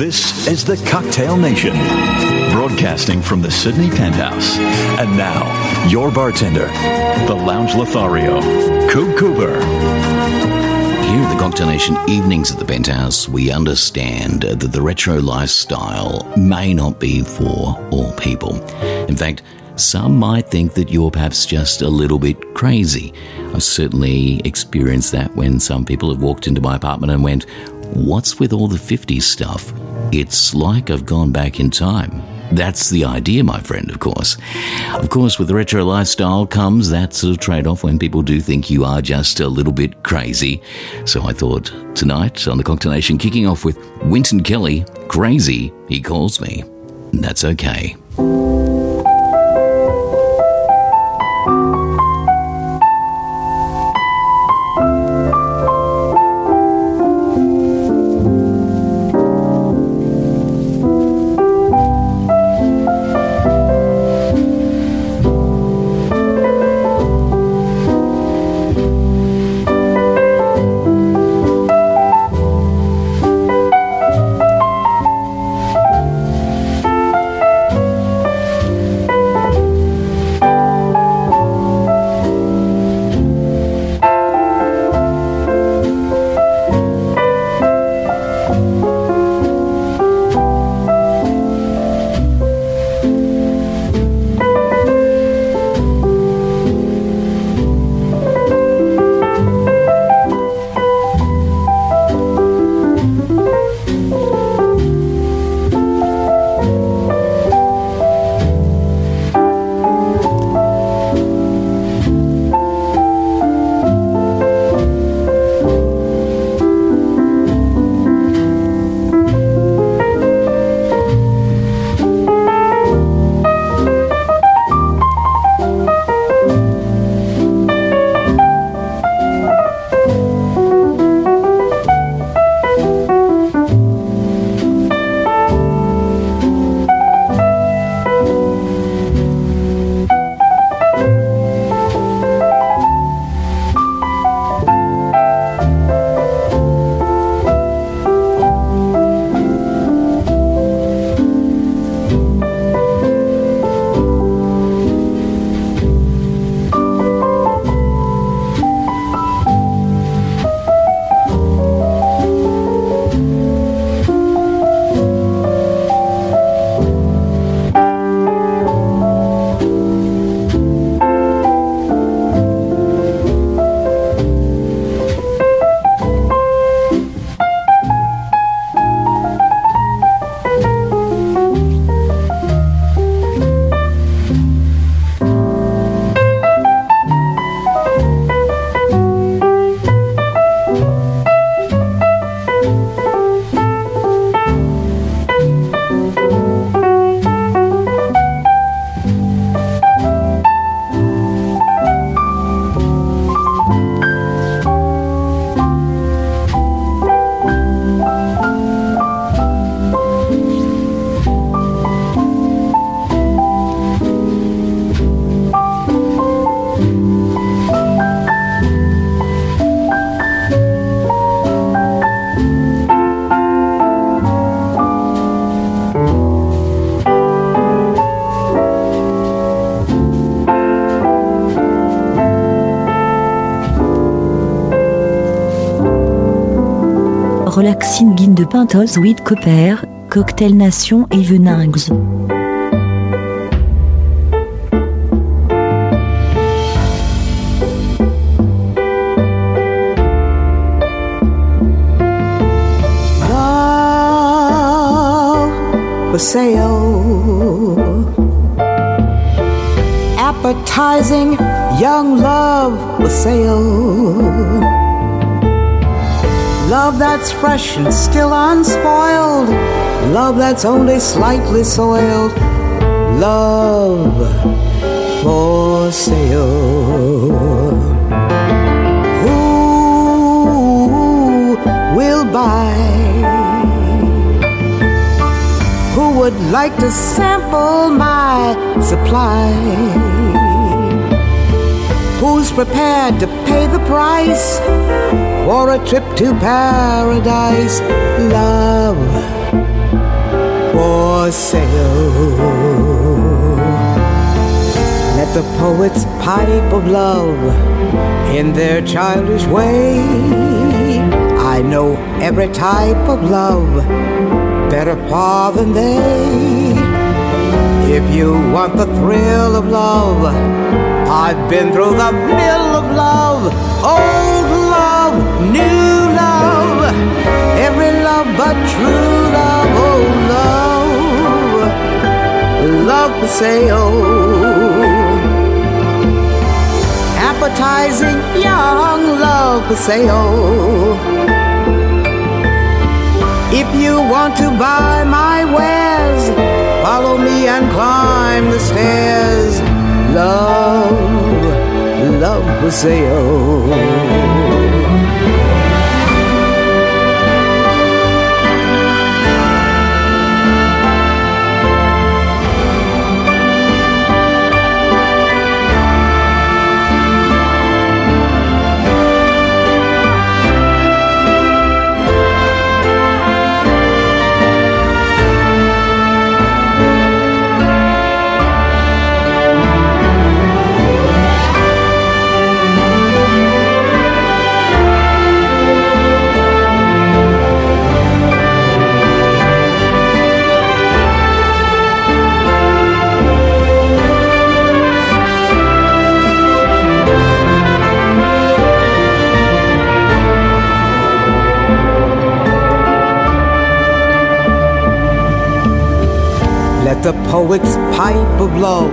This is the Cocktail Nation, broadcasting from the Sydney Penthouse. And now, your bartender, the Lounge Lothario, Coop Cooper. Here at the Cocktail Nation evenings at the Penthouse, we understand that the retro lifestyle may not be for all people. In fact, some might think that you're perhaps just a little bit crazy. I've certainly experienced that when some people have walked into my apartment and went, What's with all the 50s stuff? It's like I've gone back in time. That's the idea, my friend, of course. Of course, with the retro lifestyle comes that sort of trade off when people do think you are just a little bit crazy. So I thought tonight on the Cocktail Nation, kicking off with Wynton Kelly, Crazy, he calls me. That's okay. Relaxing Guine de Pintos with Copper, Cocktail Nation Evenings. For sale. Appetizing young love for sale. Love that's fresh and still unspoiled. Love that's only slightly soiled. Love for sale. Who will buy? Who would like to sample my supply? Who's prepared to pay the price? for a trip to paradise. Love for sale. Let the poets pipe of love in their childish way. I know every type of love better far than they. If you want the thrill of love, I've been through the mill of love, old love, new love, every love but true love, oh love, love for sale. Oh. Appetizing young love for sale. Oh. If you want to buy my wares, follow me and climb the stairs. Love, love The poets pipe of love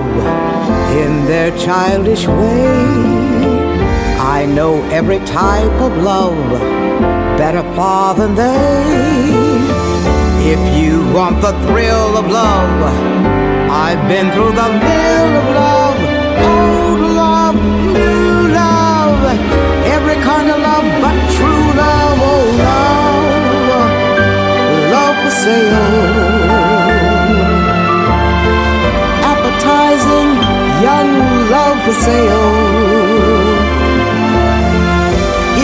in their childish way. I know every type of love better far than they. If you want the thrill of love, I've been through the mill of love, old love, new love, every kind of love but true love, oh love, love for sale. Young love for sale.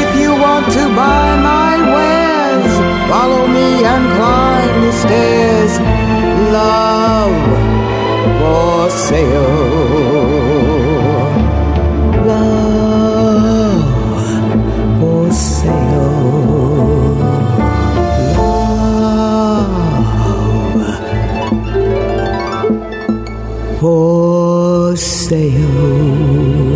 If you want to buy my wares, follow me and climb the stairs. Love for sale. For sale.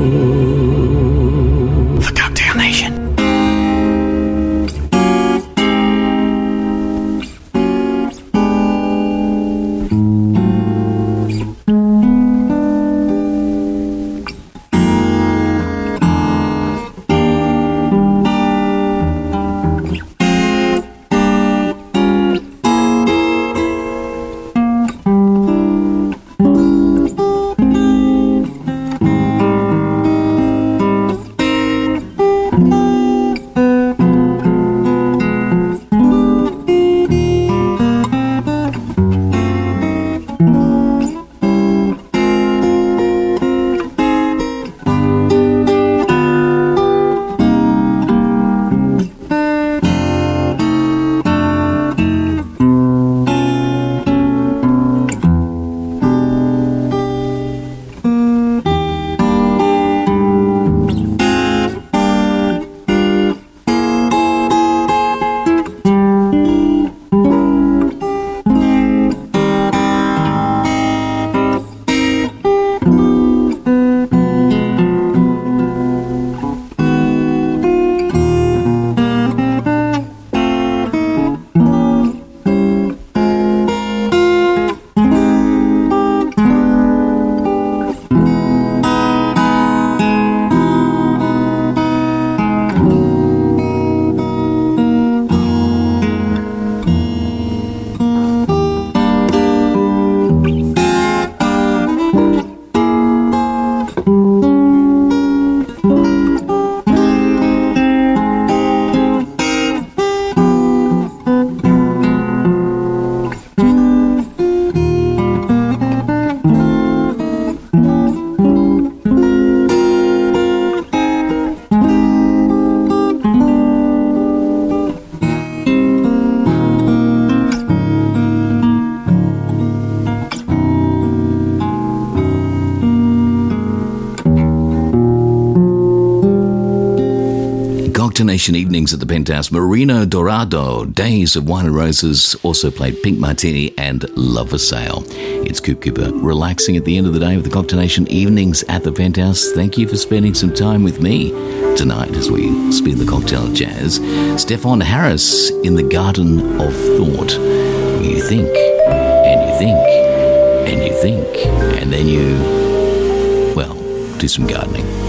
Evenings at the Penthouse, Marino Dorado, Days of Wine and Roses, also played Pink Martini and Love for Sale. It's Coop Cooper, relaxing at the end of the day with the Cocktail evenings at the Penthouse. Thank you for spending some time with me tonight as we spin the cocktail jazz. Stefon Harris in the Garden of Thought. You think, and you think, and you think, and then you, well, do some gardening.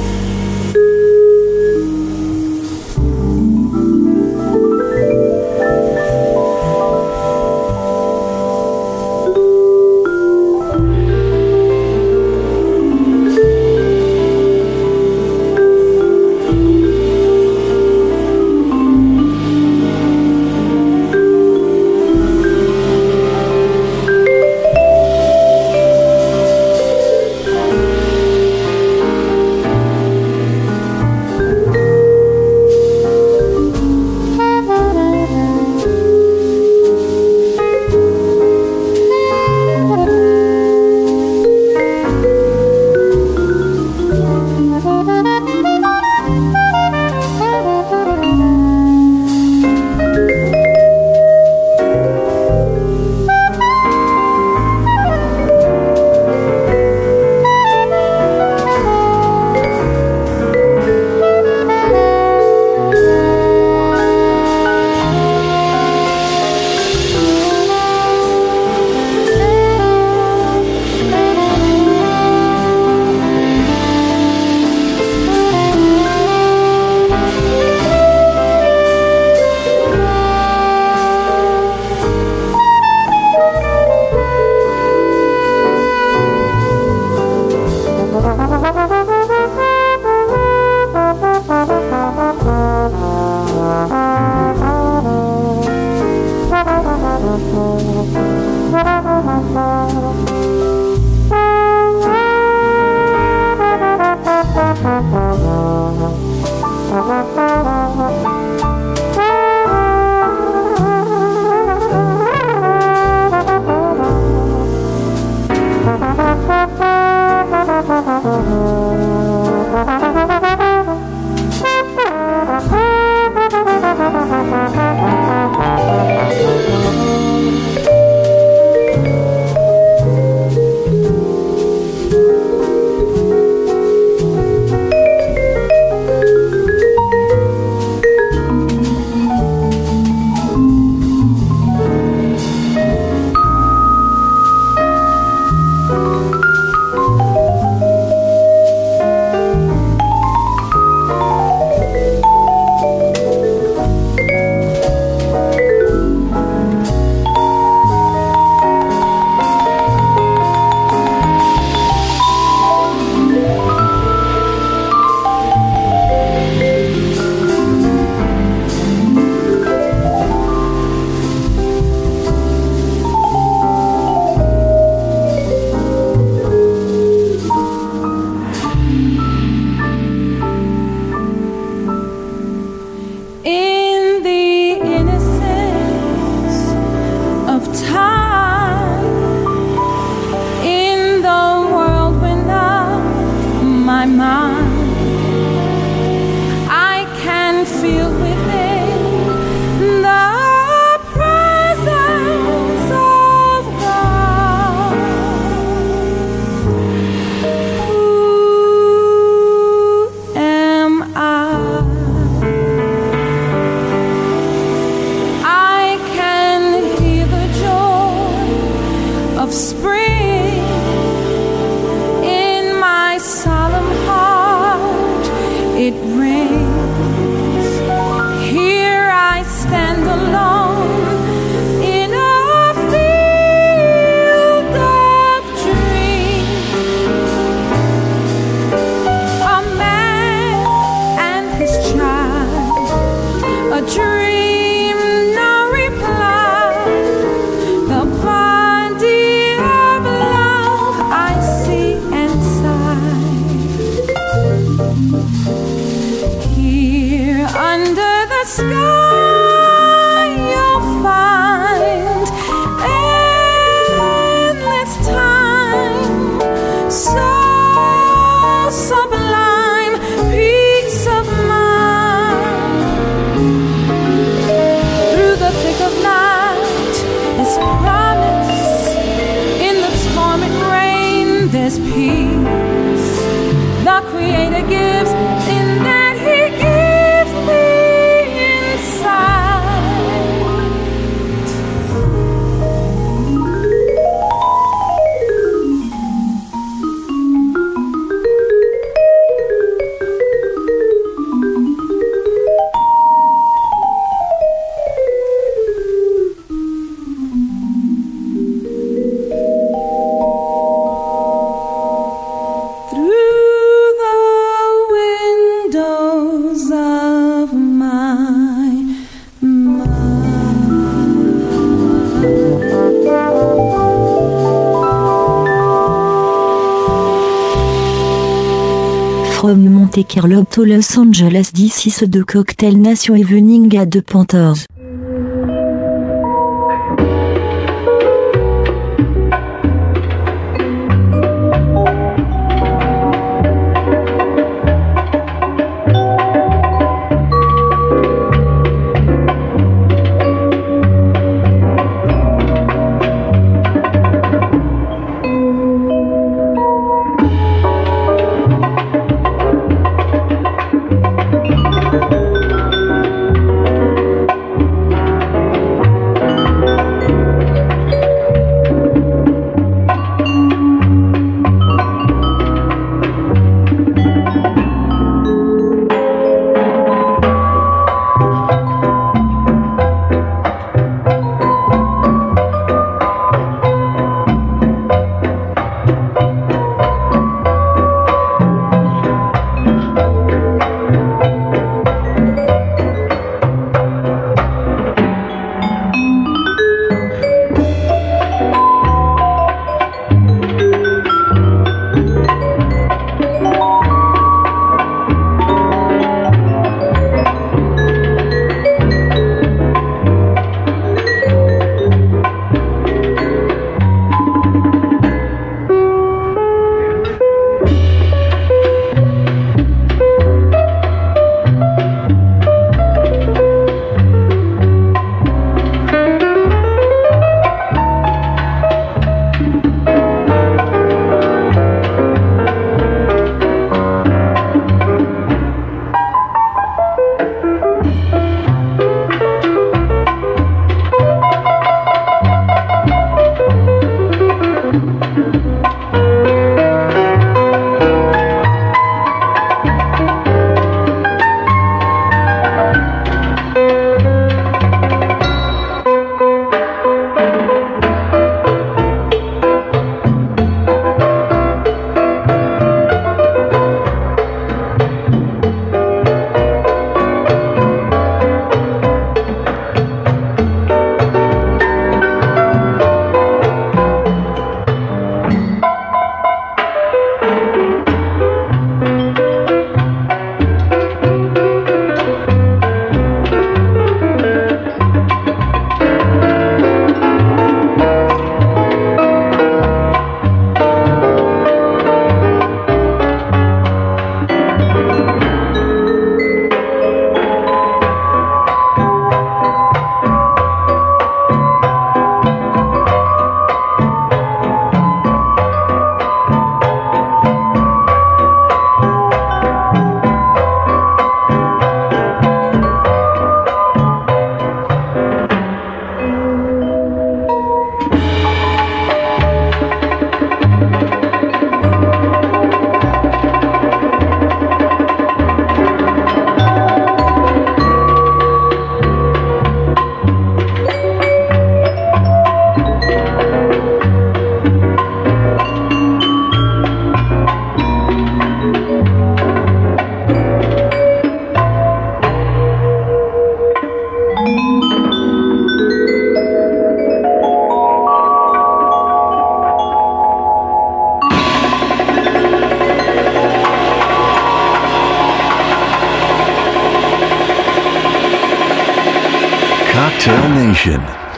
Los Angeles DC de Cocktail Nation Evening à deux Panthers.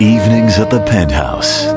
Evenings at the Penthouse.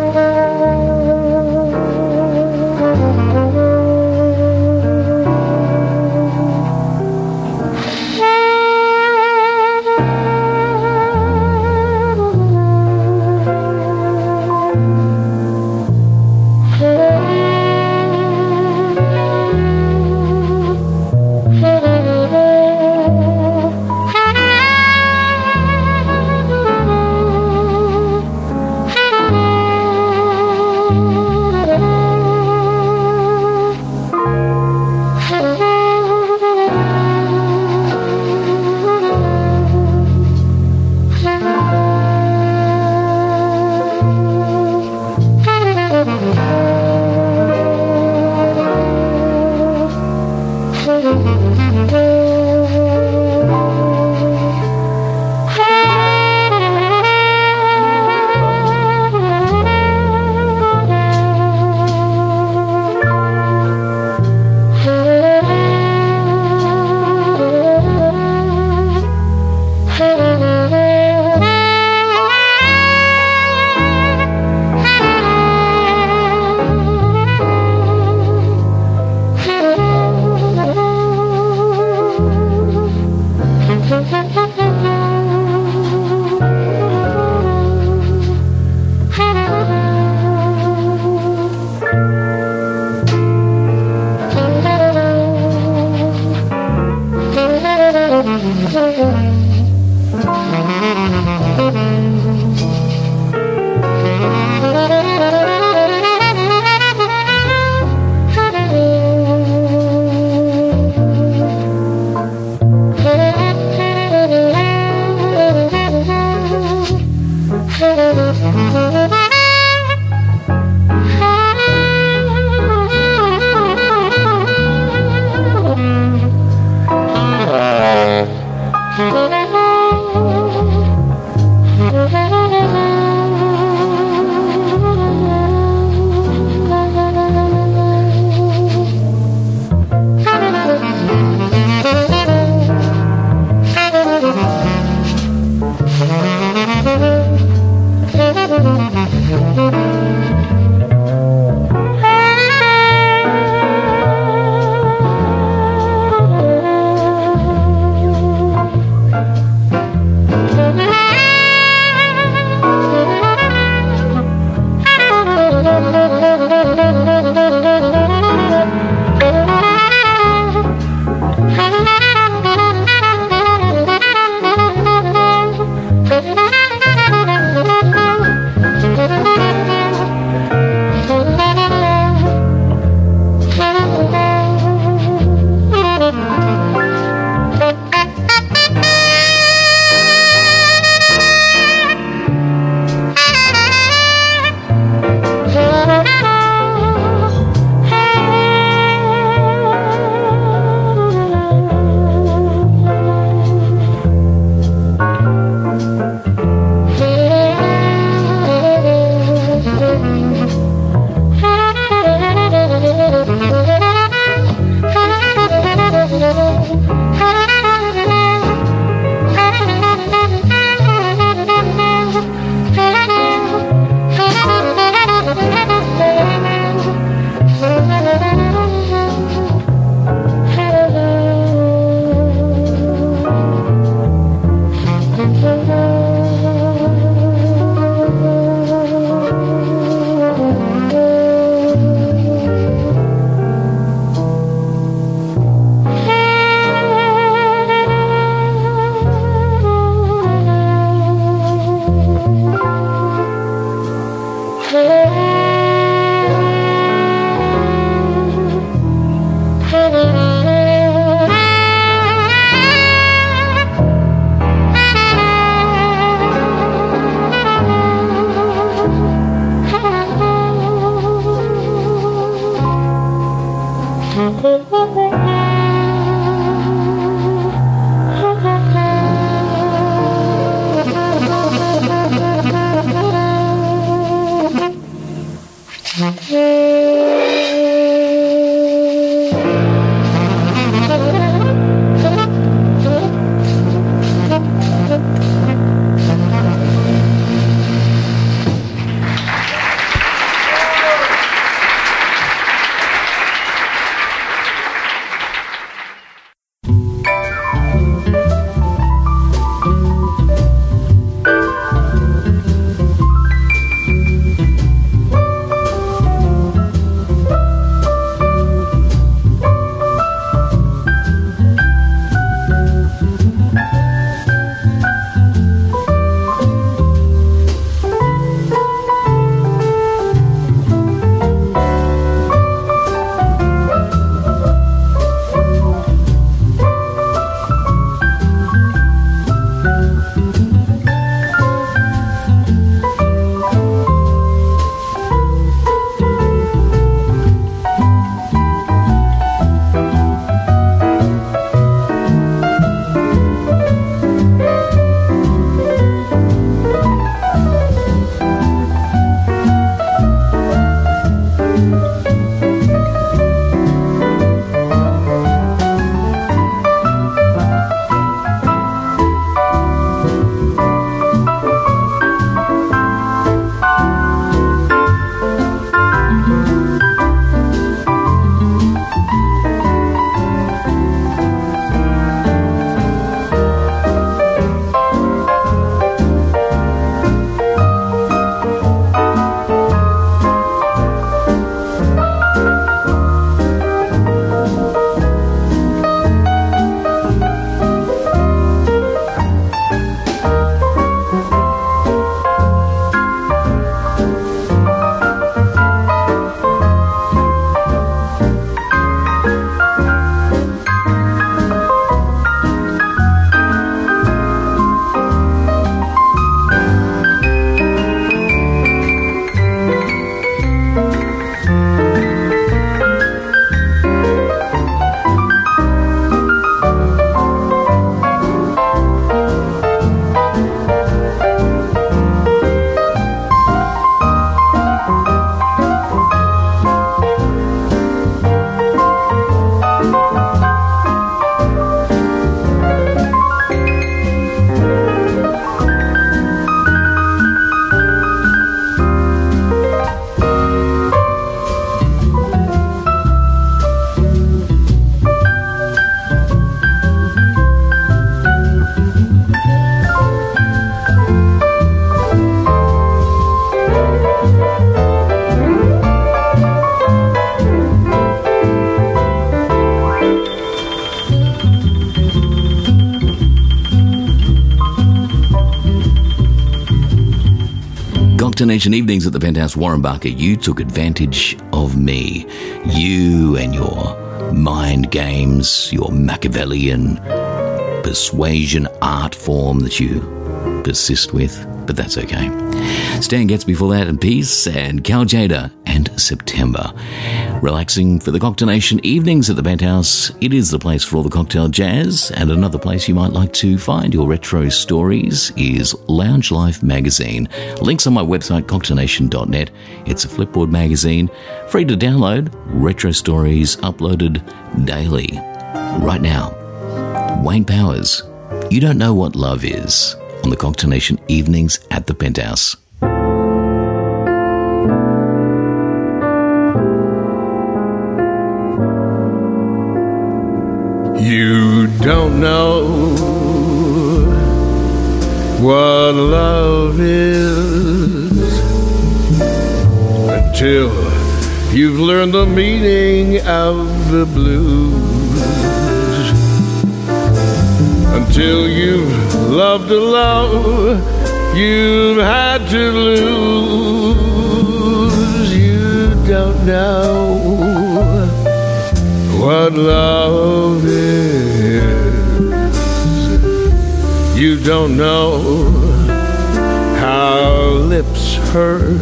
Nation evenings at the Penthouse, Warren Barker, you took advantage of me. You and your mind games, your Machiavellian persuasion art form that you persist with, but that's okay. Stan Getz before that, and Peace, and Cal Tjader, and September. Relaxing for the Cocktail Nation evenings at the Penthouse. It is the place for all the cocktail jazz, and another place you might like to find your retro stories is Lounge Life magazine. Links on my website, cocktailnation.net. It's a flipboard magazine, free to download, retro stories uploaded daily. Right now, Wayne Powers, You Don't Know What Love Is, on the Cocktail Nation evenings at the Penthouse. Don't know what love is until you've learned the meaning of the blues. Until you've loved a love you've had to lose. You don't know what love is. You don't know how lips hurt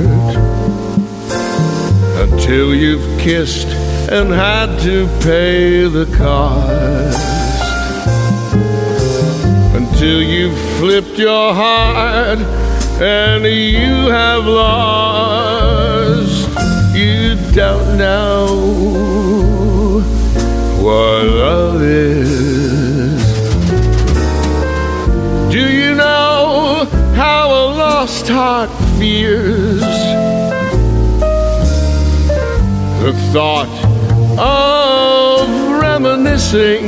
until you've kissed and had to pay the cost. Until you've flipped your heart and you have lost. You don't know what love is. Heart fears? The thought of reminiscing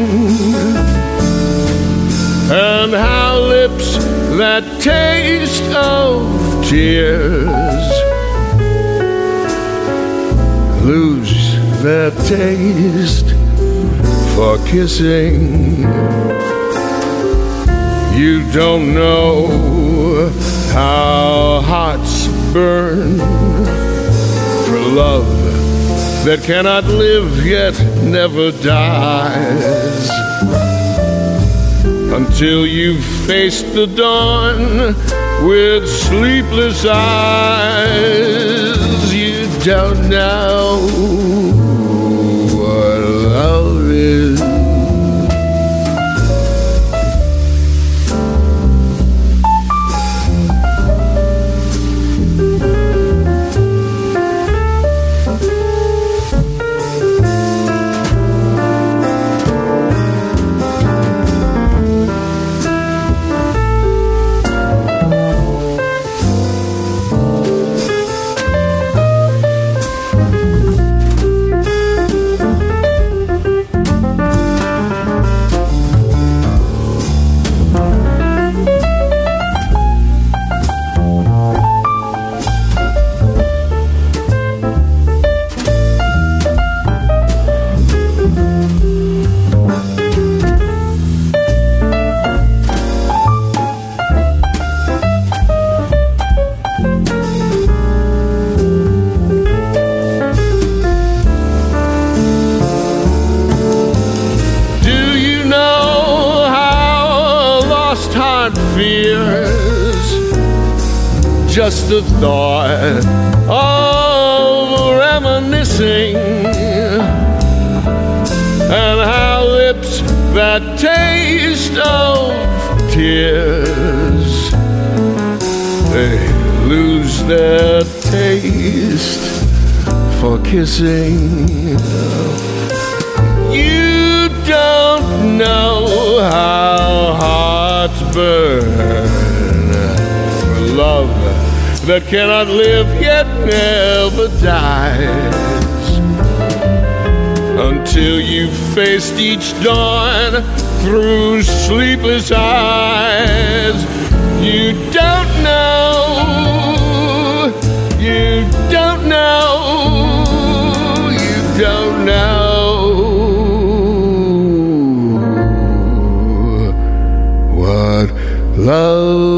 and how lips that taste of tears lose their taste for kissing. You don't know how hearts burn for love that cannot live yet never dies until you've faced the dawn with sleepless eyes. You don't know live yet never dies. Until you've faced each dawn through sleepless eyes, you don't know, you don't know, you don't know what love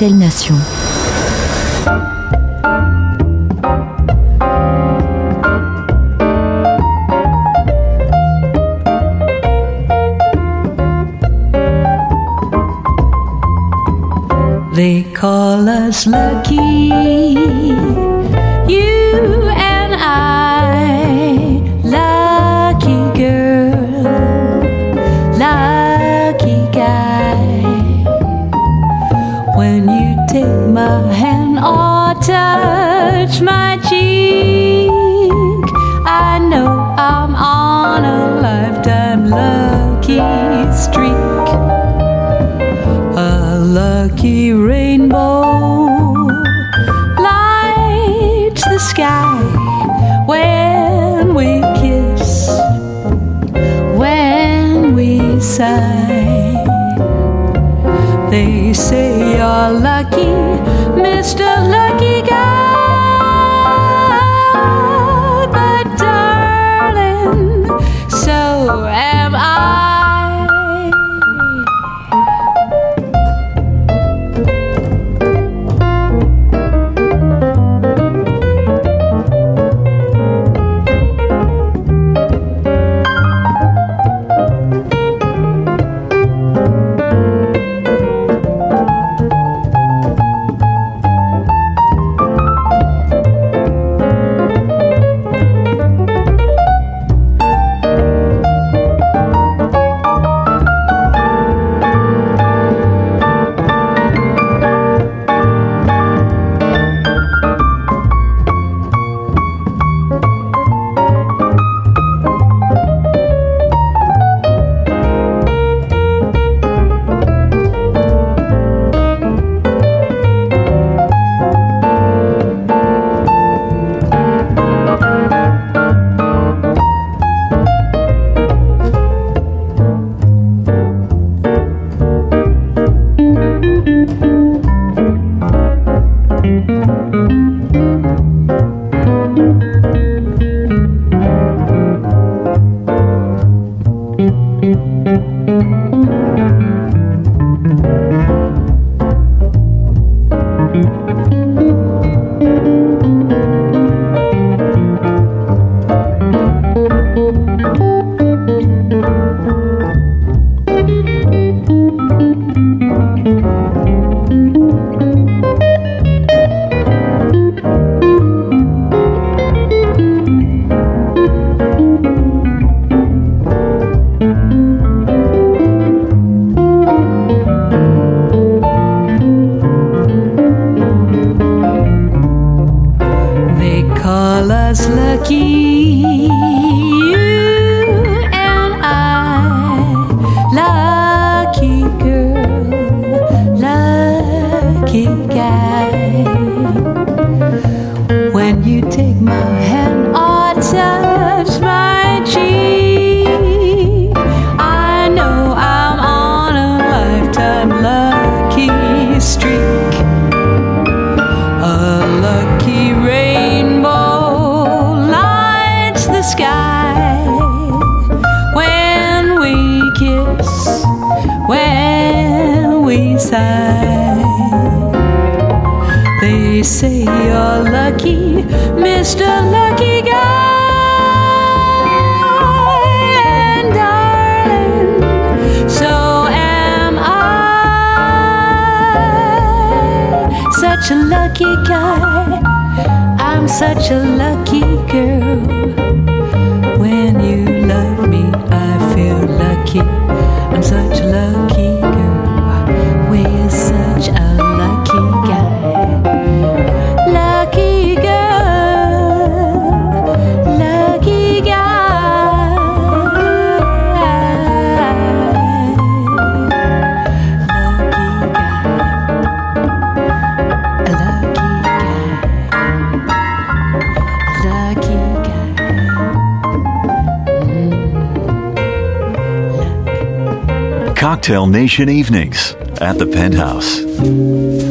telle nation. They call us lucky. touch Cocktail Nation evenings at the Penthouse.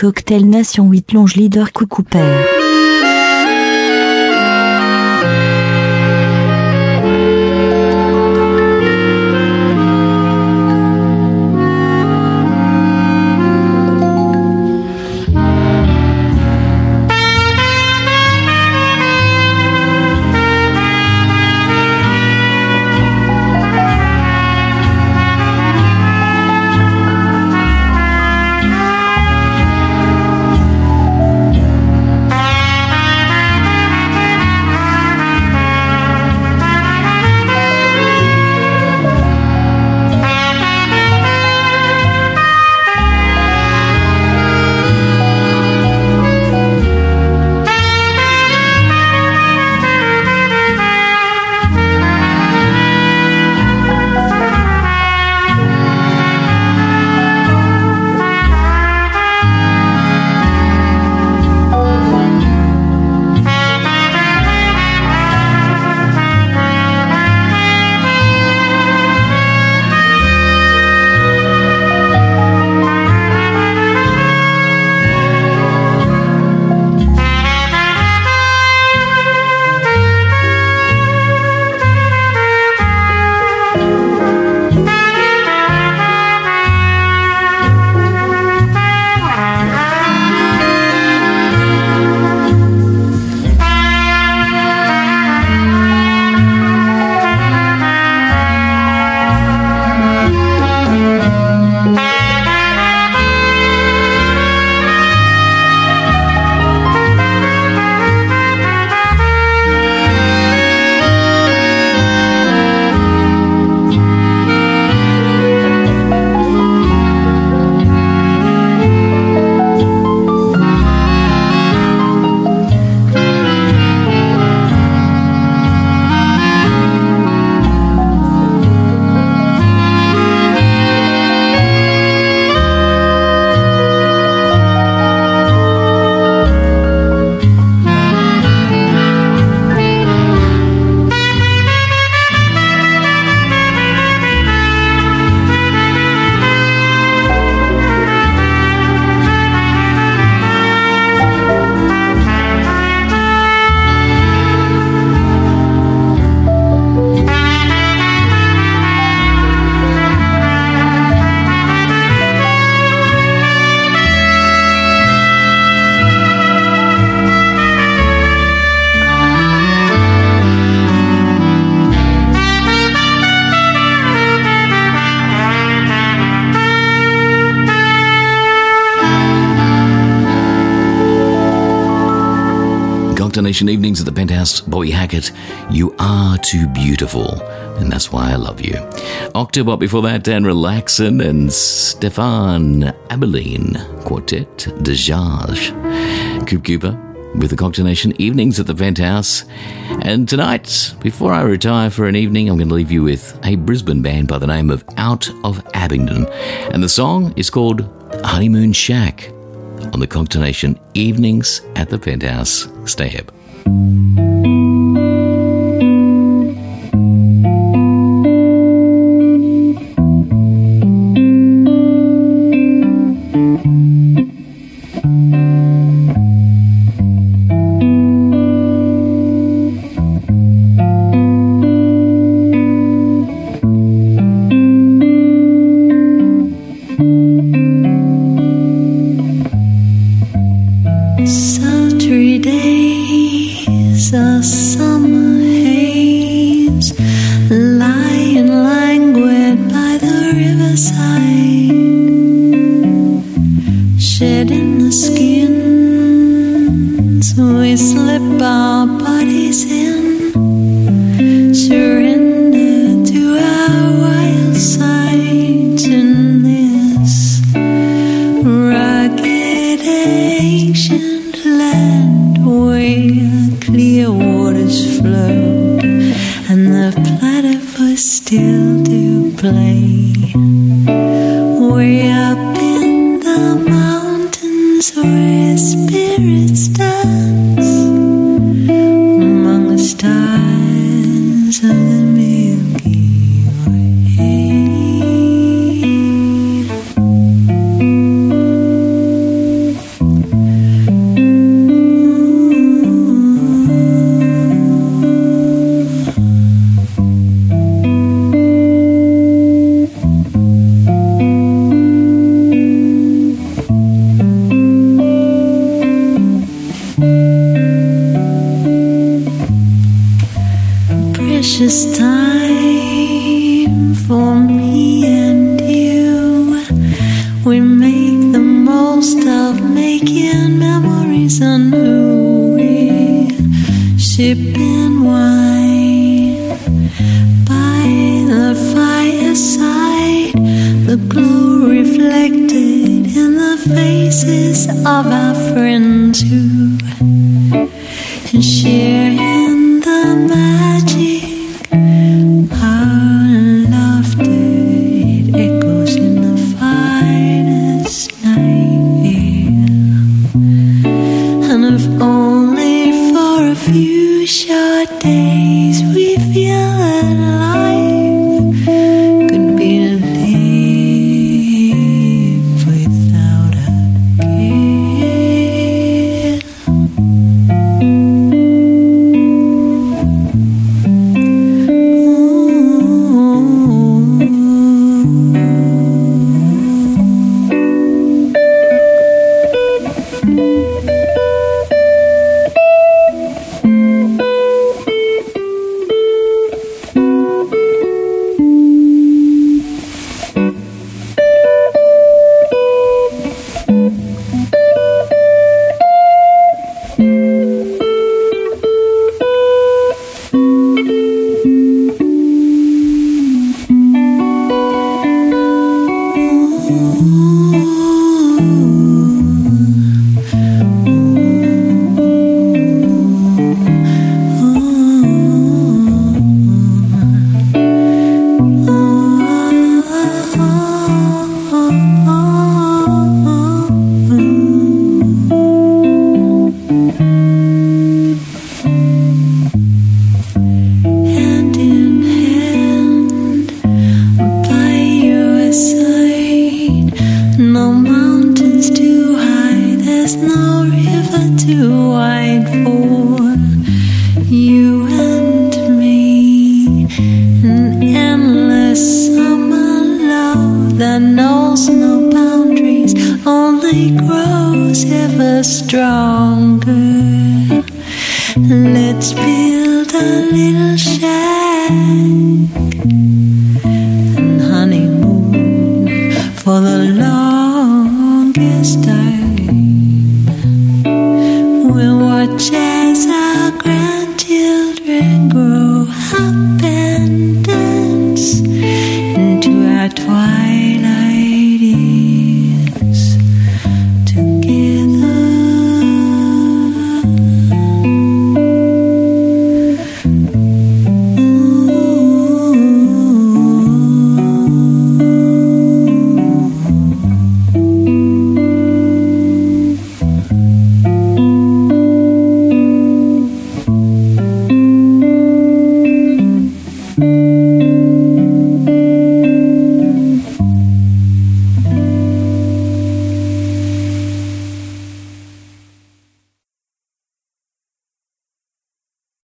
Cocktail Nation 8 Longe Leader Coucou Père. Cocktail evenings at the Penthouse. Bobby Hackett, you are too beautiful, and that's why I love you. October before that, Dan Relaxin and Steffan Abeleen Quartet Dégagé. Coop Cooper with the Cocktail Nation evenings at the Penthouse. And tonight, before I retire for an evening, I'm going to leave you with a Brisbane band by the name of Out of Abingdon. And the song is called Honeymoon Shack on the Cocktail Nation evenings at the Penthouse. Stay hip.